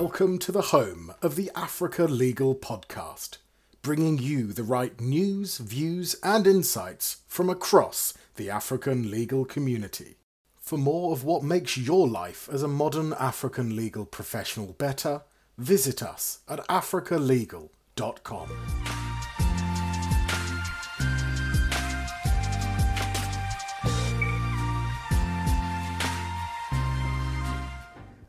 Welcome to the home of the Africa Legal Podcast, bringing you the right news, views, and insights from across the African legal community. For more of what makes your life as a modern African legal professional better, visit us at africalegal.com.